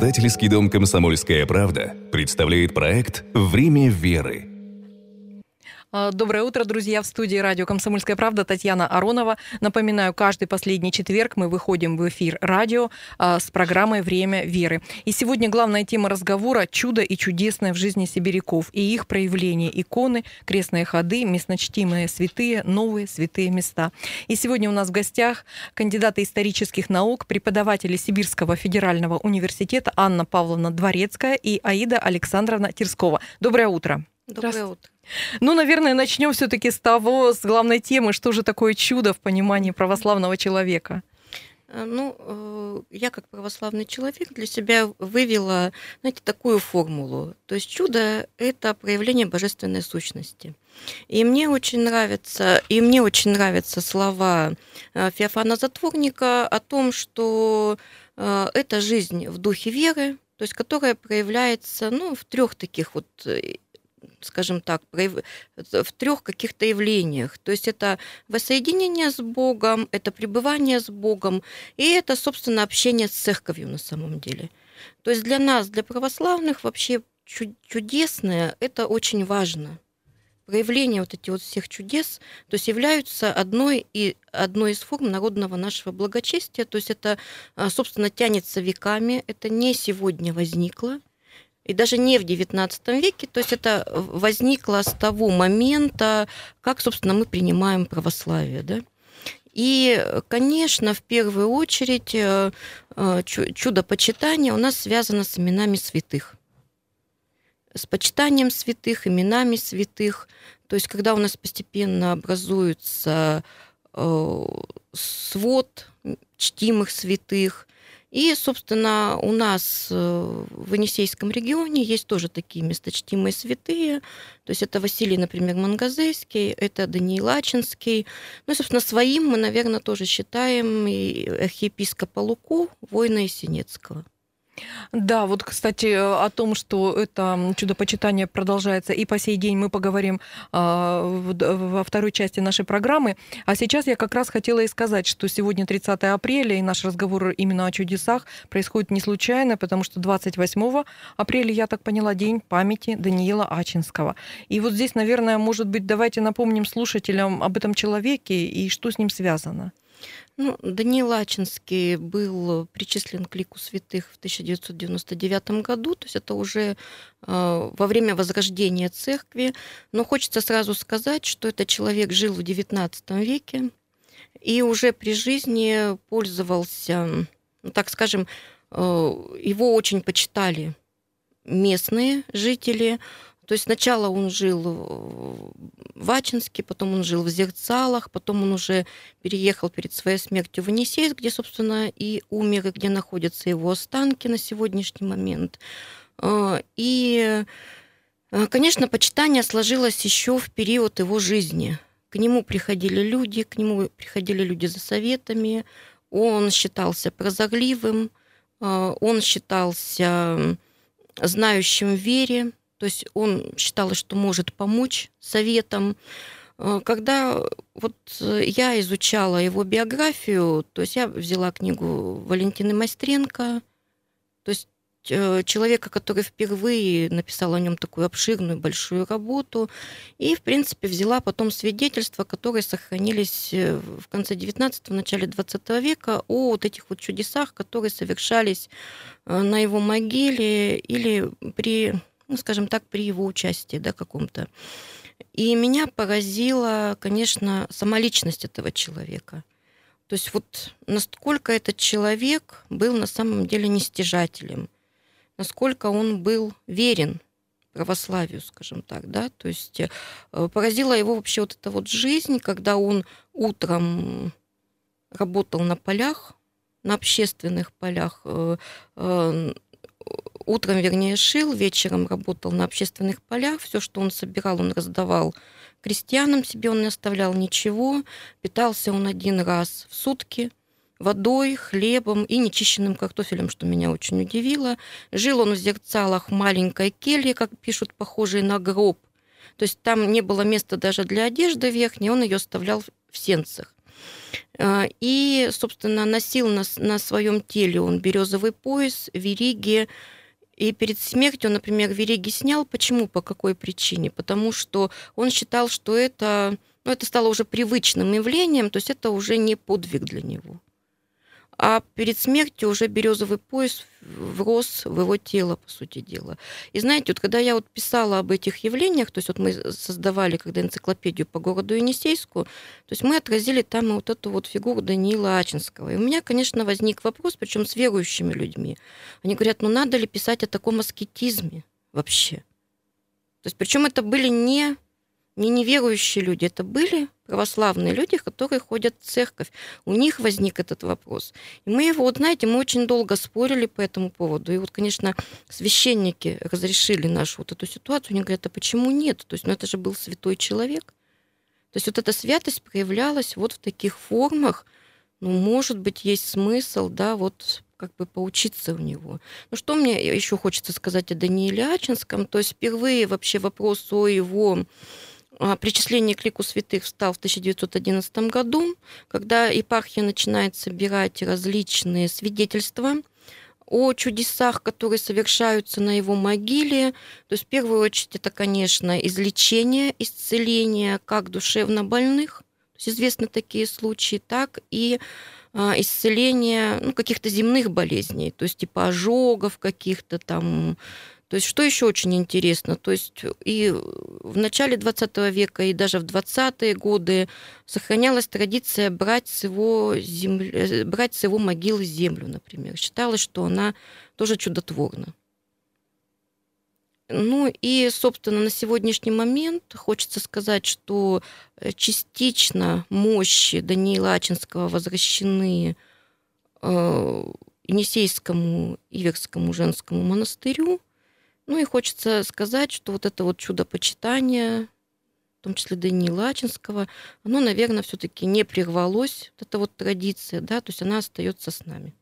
Издательский дом «Комсомольская правда» представляет проект «Время веры». А, доброе утро, друзья, в студии радио «Комсомольская правда» Татьяна Аронова. Напоминаю, каждый последний четверг мы выходим в эфир радио а, с программой «Время веры». И сегодня главная тема разговора – чудо и чудесное в жизни сибиряков и их проявления – иконы, крестные ходы, местночтимые святые, новые святые места. И сегодня у нас в гостях кандидаты исторических наук, преподаватели Сибирского федерального университета Анна Павловна Дворецкая и Аида Александровна Тирскова. Доброе утро. Доброе утро. Ну, наверное, начнем все-таки с того, с главной темы, что же такое чудо в понимании православного человека. Э, ну, э, я как православный человек для себя вывела, знаете, такую формулу. То есть чудо – это проявление божественной сущности. И мне очень нравятся, и мне очень нравятся слова э, Феофана Затворника о том, что это жизнь в духе веры, то есть которая проявляется ну, в трех таких вот скажем так, в трех каких-то явлениях. То есть это воссоединение с Богом, это пребывание с Богом, и это, собственно, общение с церковью на самом деле. То есть для нас, для православных, вообще чудесное – это очень важно. Проявление вот этих вот всех чудес, то есть являются одной, и, одной из форм народного нашего благочестия. То есть это, а, собственно, тянется веками, это не сегодня возникло, и даже не в XIX веке, то есть это возникло с того момента, как, собственно, мы принимаем православие. Да? И, конечно, в первую очередь э, э, чудо почитания у нас связано с именами святых. С почитанием святых, именами святых. То есть, когда у нас постепенно образуется э, свод чтимых святых, и, собственно, у нас э, в Енисейском регионе есть тоже такие месточтимые святые. То есть это Василий, например, Мангазейский, это Даниил Ачинский. Ну собственно, своим мы, наверное, тоже считаем и архиепископа Луку, воина Есенецкого. Да, вот, кстати, о том, что это чудо-почитание продолжается и по сей день, мы поговорим а, во второй части нашей программы. А сейчас я как раз хотела и сказать, что сегодня 30 апреля, и наш разговор именно о чудесах происходит не случайно, потому что 28 апреля, я так поняла, день памяти Даниила Ачинского. И вот здесь, наверное, может быть, давайте напомним слушателям об этом человеке и что с ним связано. Ну, Даниил Ачинский был причислен к лику святых в 1999 году, то есть это уже э, во время возрождения церкви. Но хочется сразу сказать, что этот человек жил в XIX веке и уже при жизни пользовался, ну, так скажем, э, его очень почитали местные жители, то есть сначала он жил в Ачинске, потом он жил в Зерцалах, потом он уже переехал перед своей смертью в Енисейск, где, собственно, и умер, и где находятся его останки на сегодняшний момент. А, и, а, конечно, почитание сложилось еще в период его жизни. К нему приходили люди, к нему приходили люди за советами. Он считался прозорливым, а, он считался знающим вере, то есть он считал, что может помочь советом. Э, когда вот э, я изучала его биографию, то есть я взяла книгу Валентины Майстренко, то есть э, человека, который впервые написал о нем такую обширную большую работу, и, в принципе, взяла потом свидетельства, которые сохранились в конце 19-го, начале 20 века о вот этих вот чудесах, которые совершались на его могиле или при ну, скажем так, при его участии, да, каком-то. И меня поразила, конечно, сама личность этого человека. То есть вот насколько этот человек был на самом деле нестяжателем, насколько он был верен православию, скажем так, да, то есть э, поразила его вообще вот эта вот жизнь, когда он утром работал на полях, на общественных полях, э, э, утром, вернее, шил, вечером работал на общественных полях. Все, что он собирал, он раздавал крестьянам, себе он не оставлял ничего. Питался он один раз в сутки водой, хлебом и нечищенным картофелем, что меня очень удивило. Жил он в зерцалах маленькой келье, как пишут, похожей на гроб. То есть там не было места даже для одежды верхней, он ее оставлял в сенцах. И, собственно, носил на, на своем теле он березовый пояс, вериги, и перед смертью, например, Вереги снял. Почему? По какой причине? Потому что он считал, что это, ну, это стало уже привычным явлением, то есть это уже не подвиг для него а перед смертью уже березовый пояс врос в его тело, по сути дела. И знаете, вот когда я вот писала об этих явлениях, то есть вот мы создавали, когда энциклопедию по городу Енисейску, то есть мы отразили там вот эту вот фигуру Даниила Ачинского. И у меня, конечно, возник вопрос, причем с верующими людьми. Они говорят, ну надо ли писать о таком аскетизме вообще? То есть причем это были не не неверующие люди, это были православные люди, которые ходят в церковь. У них возник этот вопрос. И мы его, вот знаете, мы очень долго спорили по этому поводу. И вот, конечно, священники разрешили нашу вот эту ситуацию. Они говорят, а почему нет? То есть, ну это же был святой человек. То есть вот эта святость проявлялась вот в таких формах. Ну, может быть, есть смысл, да, вот как бы поучиться у него. Ну, что мне еще хочется сказать о Данииле Ачинском? То есть впервые вообще вопрос о его причисление к лику святых встал в 1911 году, когда епархия начинает собирать различные свидетельства о чудесах, которые совершаются на его могиле. То есть, в первую очередь, это, конечно, излечение, исцеление как душевно больных, то есть известны такие случаи, так и а, исцеление ну, каких-то земных болезней, то есть типа ожогов каких-то там, то есть что еще очень интересно, то есть и в начале 20 века, и даже в 20-е годы сохранялась традиция брать с его, земли, э, брать с его могилы землю, например. Считалось, что она тоже чудотворна. Ну и, собственно, на сегодняшний момент хочется сказать, что э, частично мощи Даниила Ачинского возвращены э, Енисейскому Иверскому женскому монастырю, ну и хочется сказать, что вот это вот чудо почитания, в том числе Даниила Лачинского, оно, наверное, все-таки не прервалось, вот эта вот традиция, да, то есть она остается с нами.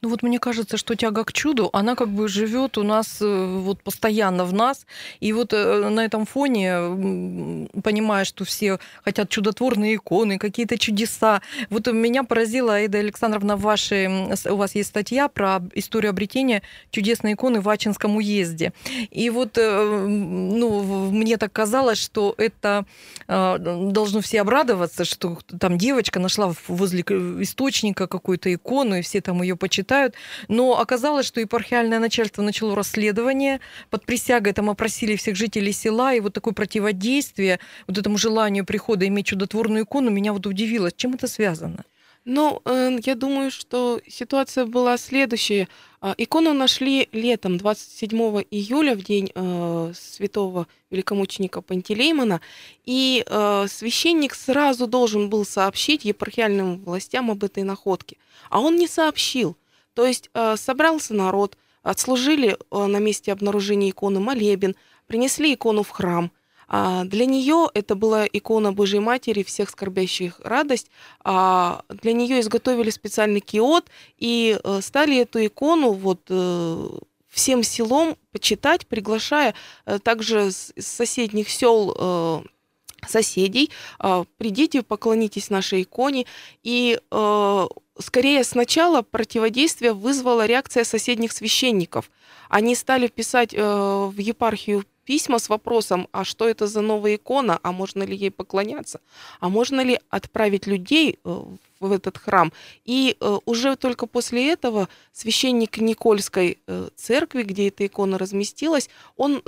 Ну вот мне кажется, что тяга к чуду, она как бы живет у нас э, вот постоянно в нас. И вот э, на этом фоне, понимая, что все хотят чудотворные иконы, какие-то чудеса. Вот меня поразила, Аида Александровна, ваши, у вас есть статья про историю обретения чудесной иконы в Ачинском уезде. И вот э, ну, мне так казалось, что это должны все обрадоваться, что там девочка нашла возле источника какую-то икону, и все там ее почитают. Но оказалось, что епархиальное начальство начало расследование. Под присягой там опросили всех жителей села, и вот такое противодействие вот этому желанию прихода иметь чудотворную икону меня вот удивило. Чем это связано? Ну, э, я думаю, что ситуация была следующая. А, икону нашли летом, 27 июля, в день э, святого великомученика Пантелеймона, и э, священник сразу должен был сообщить епархиальным властям об этой находке, а он не сообщил. То есть э, собрался народ, отслужили э, на месте обнаружения иконы молебен, принесли икону в храм – а для нее это была икона Божьей Матери, всех скорбящих радость. А для нее изготовили специальный киот и э, стали эту икону вот э, всем селом почитать, приглашая э, также с соседних сел соседей, придите, поклонитесь нашей иконе. И скорее сначала противодействие вызвала реакция соседних священников. Они стали писать в епархию письма с вопросом, а что это за новая икона, а можно ли ей поклоняться, а можно ли отправить людей э, в этот храм. И э, уже только после этого священник Никольской э, церкви, где эта икона разместилась, он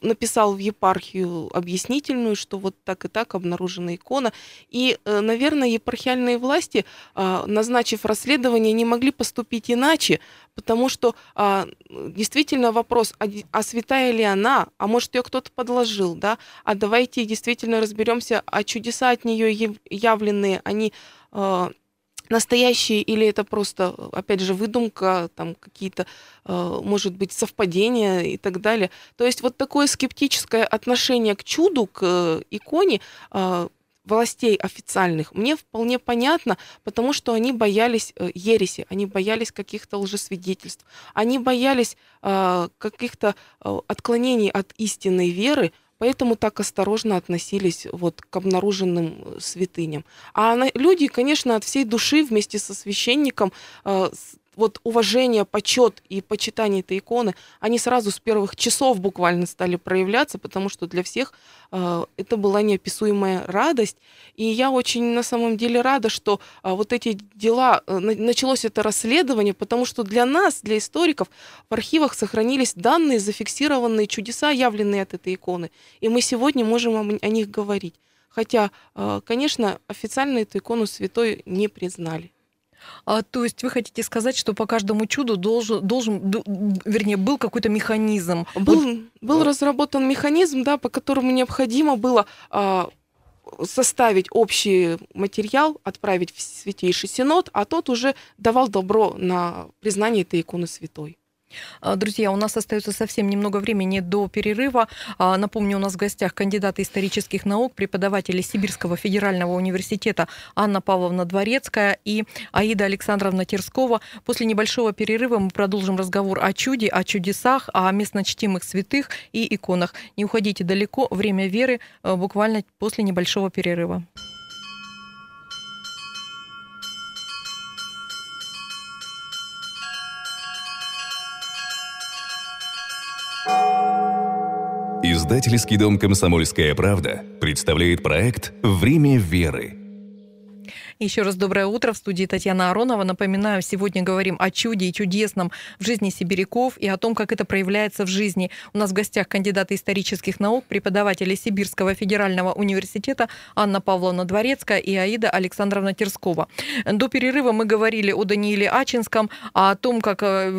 написал в епархию объяснительную, что вот так и так обнаружена икона. И, э, наверное, епархиальные власти, а, назначив расследование, не могли поступить иначе, потому что а, действительно вопрос, а, а святая ли она, а может ее кто-то подложил, да, а давайте действительно разберемся, а чудеса от нее явленные, они настоящие или это просто, опять же, выдумка, там какие-то, э, может быть, совпадения и так далее. То есть вот такое скептическое отношение к чуду, к э, иконе э, властей официальных мне вполне понятно, потому что они боялись ереси, они боялись каких-то лжесвидетельств, они боялись каких-то отклонений от истинной веры, поэтому так осторожно относились вот к обнаруженным святыням. А люди, конечно, от всей души вместе со священником вот уважение, почет и почитание этой иконы, они сразу с первых часов буквально стали проявляться, потому что для всех э, это была неописуемая радость. И я очень на самом деле рада, что э, вот эти дела, э, началось это расследование, потому что для нас, для историков, в архивах сохранились данные, зафиксированные чудеса, явленные от этой иконы. И мы сегодня можем о, них говорить. Хотя, э, конечно, официально эту икону святой не признали. А, то есть вы хотите сказать, что по каждому чуду должен, должен вернее, был какой-то механизм? Был, вот... был разработан механизм, да, по которому необходимо было а, составить общий материал, отправить в Святейший Синод, а тот уже давал добро на признание этой иконы святой. А, друзья, у нас остается совсем немного времени до перерыва. А, напомню, у нас в гостях кандидаты исторических наук, преподаватели Сибирского федерального университета Анна Павловна Дворецкая и Аида Александровна Терскова. После небольшого перерыва мы продолжим разговор о чуде, о чудесах, о местночтимых святых и иконах. Не уходите далеко, время веры э, буквально после небольшого перерыва. Издательский дом «Комсомольская правда» представляет проект «Время веры». Еще раз доброе утро. В студии Татьяна Аронова. Напоминаю, сегодня говорим о чуде и чудесном в жизни сибиряков и о том, как это проявляется в жизни. У нас в гостях кандидаты исторических наук, преподаватели Сибирского федерального университета Анна Павловна Дворецкая и Аида Александровна Терскова. До перерыва мы говорили о Данииле Ачинском, о том, как э,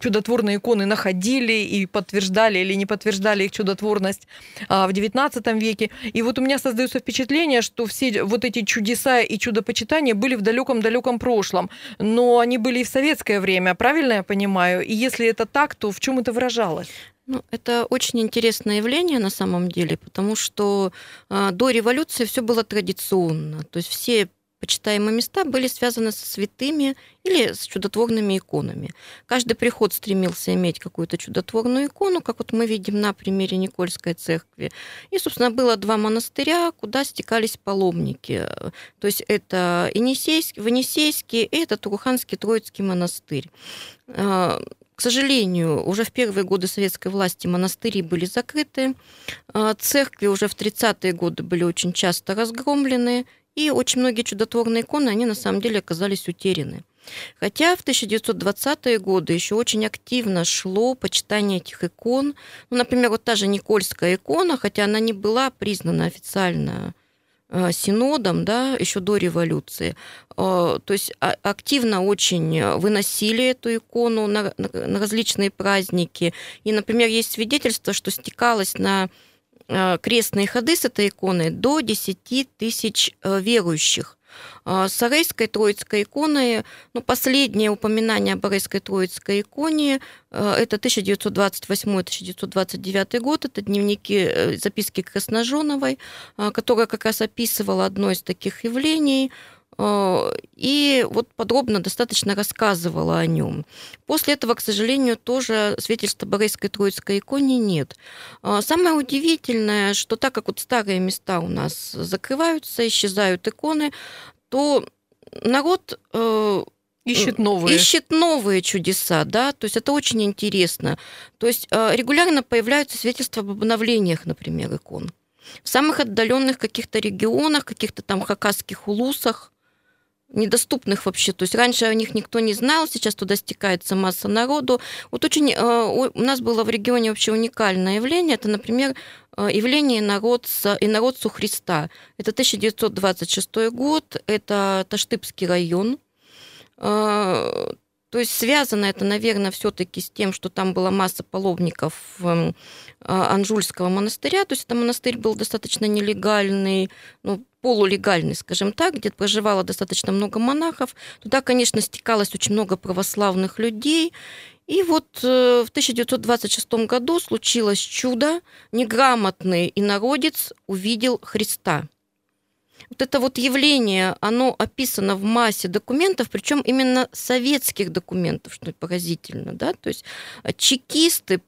чудотворные иконы находили и подтверждали или не подтверждали их чудотворность а, в XIX веке. И вот у меня создается впечатление, что все вот эти чудеса и чудопочитания были в далеком-далеком прошлом, но они были и в советское время, правильно я понимаю? И если это так, то в чем это выражалось? Ну, это очень интересное явление на самом деле, потому что э, до революции все было традиционно. То есть все почитаемые места были связаны со святыми или с чудотворными иконами. Каждый приход стремился иметь какую-то чудотворную икону, как вот мы видим на примере Никольской церкви. И, собственно, было два монастыря, куда стекались паломники. То есть это Енисейский, Венесейский и это Туруханский Троицкий монастырь. А, к сожалению, уже в первые годы советской власти монастыри были закрыты, а, церкви уже в 30-е годы были очень часто разгромлены, и очень многие чудотворные иконы, они на самом деле оказались утеряны. Хотя в 1920-е годы еще очень активно шло почитание этих икон. Ну, например, вот та же Никольская икона, хотя она не была признана официально э, синодом, да, еще до революции. Э, то есть а, активно очень выносили эту икону на, на различные праздники. И, например, есть свидетельство, что стекалось на крестные ходы с этой иконой до 10 тысяч э, верующих. А с Арейской Троицкой иконой, ну, последнее упоминание об Арейской Троицкой иконе, э, это 1928-1929 год, это дневники, записки Красножоновой, которая как раз описывала одно из таких явлений – Э, и вот подробно достаточно рассказывала о нем. После этого, к сожалению, тоже свидетельства Борейской Троицкой иконе нет. Э, самое удивительное, что так как вот старые места у нас закрываются, исчезают иконы, то народ э, Ищет новые. Ищет новые чудеса, да, то есть это очень интересно. То есть регулярно появляются свидетельства об обновлениях, например, икон. В самых отдаленных каких-то регионах, каких-то там хакасских улусах, недоступных вообще. То есть раньше о них никто не знал, сейчас туда стекается масса народу. Вот очень э, у нас было в регионе вообще уникальное явление. Это, например, э, явление инородца, инородцу Христа. Это 1926 год, это Таштыбский район. То есть связано это, наверное, все-таки с тем, что там была масса паломников эм, Анжульского монастыря. То есть это монастырь был достаточно нелегальный, ну, полулегальный, скажем так, где проживало достаточно много монахов. Туда, конечно, стекалось очень много православных людей. И вот э, в 1926 году случилось чудо. Неграмотный инородец увидел Христа. Вот это вот явление, оно описано в массе документов, причем именно советских документов, что поразительно, да, то есть чекисты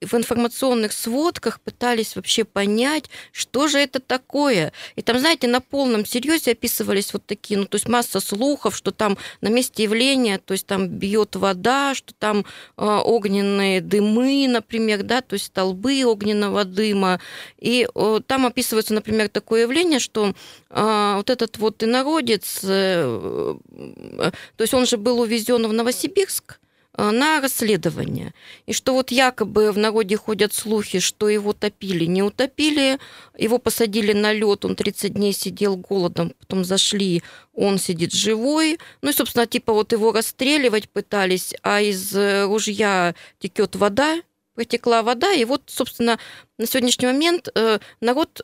в информационных сводках пытались вообще понять, что же это такое. И там, знаете, на полном серьезе описывались вот такие, ну, то есть масса слухов, что там на месте явления, то есть там бьет вода, что там э, огненные дымы, например, да, то есть столбы огненного дыма. И э, там описывается, например, такое явление, что э, вот этот вот инородец, э, э, то есть он же был увезен в Новосибирск, на расследование. И что вот якобы в народе ходят слухи, что его топили. Не утопили, его посадили на лед, он 30 дней сидел голодом, потом зашли, он сидит живой. Ну и, собственно, типа вот его расстреливать пытались, а из э, ружья текет вода, протекла вода, и вот, собственно, на сегодняшний момент э, народ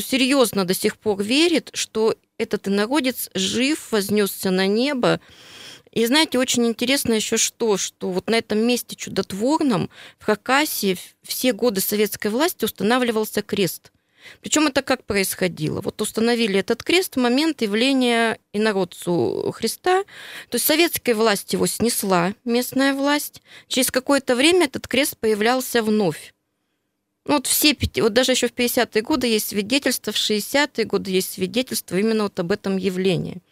серьезно до сих пор верит, что этот инородец жив, вознесся на небо, и знаете, очень интересно еще что, что вот на этом месте чудотворном в Хакасии все годы советской власти устанавливался крест. Причем это как происходило? Вот установили этот крест в момент явления инородцу Христа. То есть советская власть его снесла, местная власть. Через какое-то время этот крест появлялся вновь. Ну, вот все, вот даже еще в 50-е годы есть свидетельства, в 60-е годы есть свидетельства именно вот об этом явлении.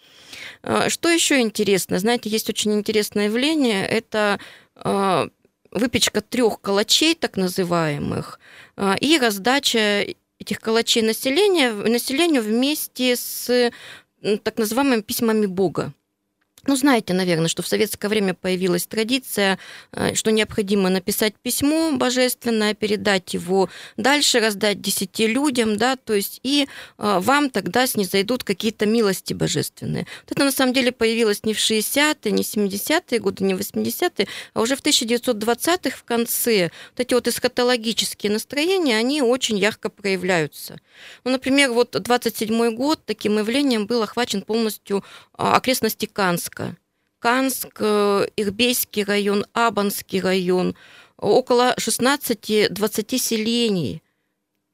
А, что еще интересно? Знаете, есть очень интересное явление. Это а, выпечка трех калачей, так называемых, а, и раздача этих калачей населения, населению вместе с так называемыми письмами Бога. Ну, знаете, наверное, что в советское время появилась традиция, э, что необходимо написать письмо божественное, передать его дальше, раздать десяти людям, да, то есть и э, вам тогда снизойдут какие-то милости божественные. Вот это на самом деле появилось не в 60-е, не в 70-е годы, не в 80-е, а уже в 1920-х в конце. Вот эти вот эсхатологические настроения, они очень ярко проявляются. Ну, например, вот 27-й год таким явлением был охвачен полностью а, окрестности Канска. Канск, э, Ирбейский район, Абанский район, около 16-20 селений.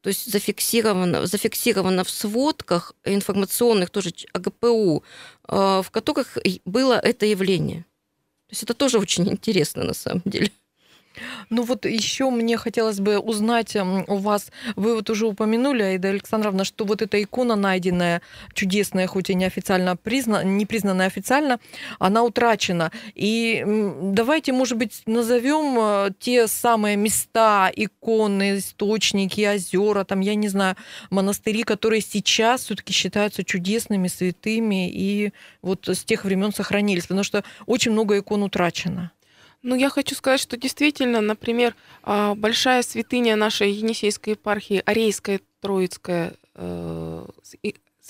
То есть зафиксировано, зафиксировано в сводках информационных, тоже АГПУ, э, в которых было это явление. То есть это тоже очень интересно на самом деле. Ну вот еще мне хотелось бы узнать у вас, вы вот уже упомянули, Аида Александровна, что вот эта икона найденная, чудесная, хоть и неофициально признана, не признанная официально, она утрачена. И давайте, может быть, назовем э, те самые места, иконы, источники, озера, там, я не знаю, монастыри, которые сейчас все-таки считаются чудесными, святыми и вот с тех времен сохранились, потому что очень много икон утрачено. Ну, я хочу сказать, что действительно, например, а, большая святыня нашей Енисейской епархии, Арейская Троицкая, э,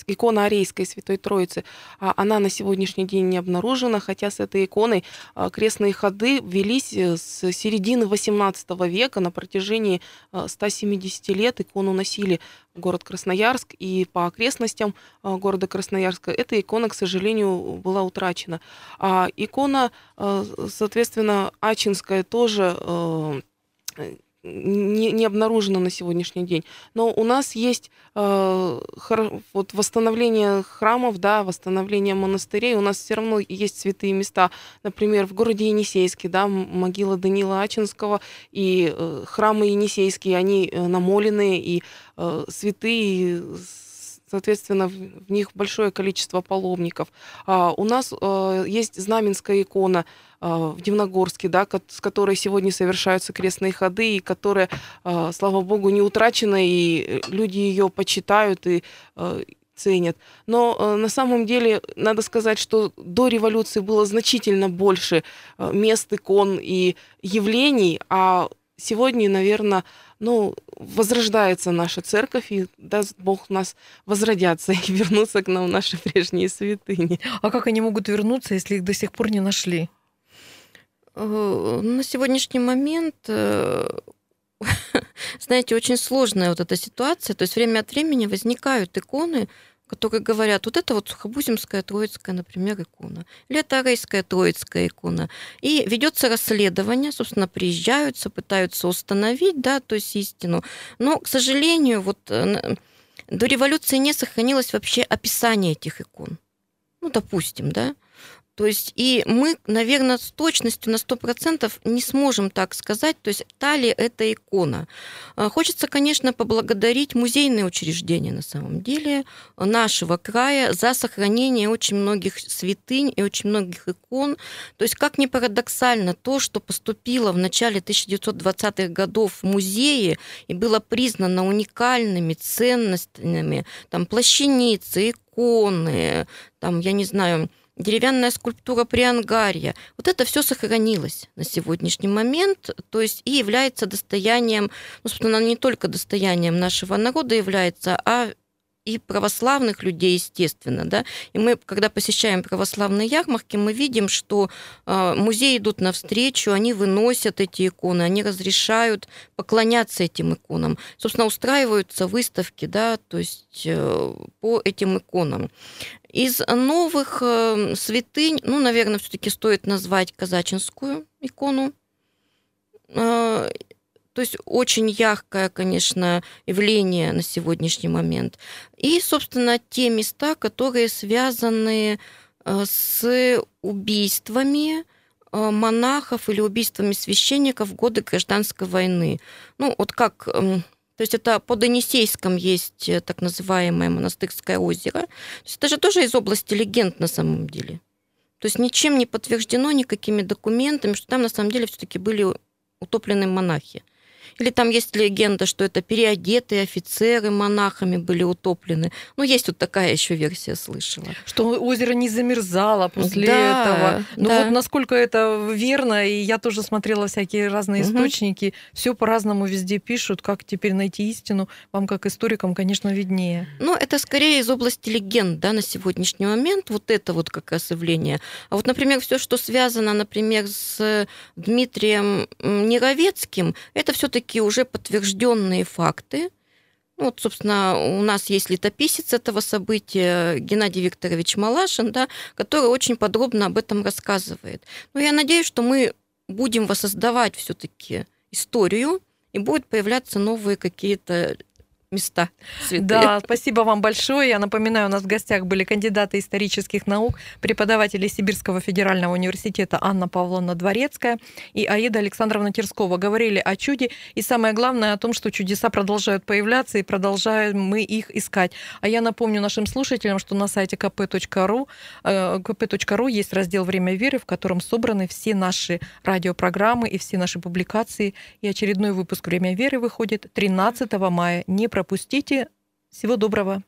икона Арейской Святой Троицы, а, она на сегодняшний день не обнаружена, хотя с этой иконой а, крестные ходы велись э, с середины XVIII века на протяжении 170 лет. Икону носили в город Красноярск, и по окрестностям города Красноярска эта икона, к сожалению, была утрачена. А икона, соответственно, Ачинская тоже э, не, не обнаружено на сегодняшний день. Но у нас есть э, хор, вот восстановление храмов, да, восстановление монастырей. У нас все равно есть святые места. Например, в городе Енисейске, да, могила Данила Ачинского и э, храмы Енисейские, они э, намоленные и э, святые соответственно, в них большое количество паломников. А у нас э, есть знаменская икона в Дивногорске, да, с которой сегодня совершаются крестные ходы, и которая, э, слава богу, не утрачена, и люди ее почитают и э, ценят. Но э, на самом деле надо сказать, что до революции было значительно больше э, мест, икон и явлений, а сегодня, наверное, ну, возрождается наша церковь, и даст Бог нас возродятся и вернуться к нам наши прежние святыни. А как они могут вернуться, если их до сих пор не нашли? Э, на сегодняшний момент э, знаете, очень сложная вот эта ситуация. То есть время от времени возникают иконы, которые говорят, вот это вот Сухобузимская Троицкая, например, икона, или это Арейская Троицкая икона. И ведется расследование, собственно, приезжаются, пытаются установить, да, то есть истину. Но, к сожалению, вот э, до революции не сохранилось вообще описание этих икон. Ну, допустим, да. То есть и мы, наверное, с точностью на 100% не сможем так сказать, то есть та ли это икона. А, хочется, конечно, поблагодарить музейные учреждения на самом деле нашего края за сохранение очень многих святынь и очень многих икон. То есть как ни парадоксально, то, что поступило в начале 1920-х годов в музеи и было признано уникальными ценностями, там плащаницы, иконы, там, я не знаю, деревянная скульптура Приангарья. Вот это все сохранилось на сегодняшний момент, то есть и является достоянием, ну, собственно, не только достоянием нашего народа является, а и православных людей, естественно, да. И мы, когда посещаем православные ярмарки, мы видим, что э, музеи идут навстречу, они выносят эти иконы, они разрешают поклоняться этим иконам. Собственно, устраиваются выставки, да, то есть э, по этим иконам. Из новых э, святынь, ну, наверное, все-таки стоит назвать казачинскую икону. Э, то есть очень яркое, конечно, явление на сегодняшний момент. И, собственно, те места, которые связаны э, с убийствами монахов или убийствами священников в годы гражданской войны. Ну, вот как эм, то есть это под Енисейском есть э, так называемое монастырское озеро. То есть это же тоже из области легенд на самом деле. То есть ничем не подтверждено никакими документами, что там на самом деле все-таки были утоплены монахи. Или там есть легенда, что это переодетые офицеры монахами были утоплены. Ну, есть вот такая еще версия, слышала. Что озеро не замерзало после да, этого. Ну да. вот насколько это верно, и я тоже смотрела всякие разные угу. источники, все по-разному везде пишут, как теперь найти истину, вам как историкам, конечно, виднее. Ну, это скорее из области легенд, да, на сегодняшний момент, вот это вот как раз явление. А вот, например, все, что связано, например, с Дмитрием Неровецким, это все-таки все-таки уже подтвержденные факты. Ну, вот, собственно, у нас есть летописец этого события Геннадий Викторович Малашин, да, который очень подробно об этом рассказывает. Но я надеюсь, что мы будем воссоздавать все-таки историю, и будут появляться новые какие-то места святые. Да, спасибо вам большое. Я напоминаю, у нас в гостях были кандидаты исторических наук, преподаватели Сибирского федерального университета Анна Павловна Дворецкая и Аида Александровна Терскова. Говорили о чуде и самое главное о том, что чудеса продолжают появляться и продолжаем мы их искать. А я напомню нашим слушателям, что на сайте kp.ru, kp.ru э, есть раздел «Время веры», в котором собраны все наши радиопрограммы и все наши публикации. И очередной выпуск «Время веры» выходит 13 мая. Не пропустите. Всего доброго.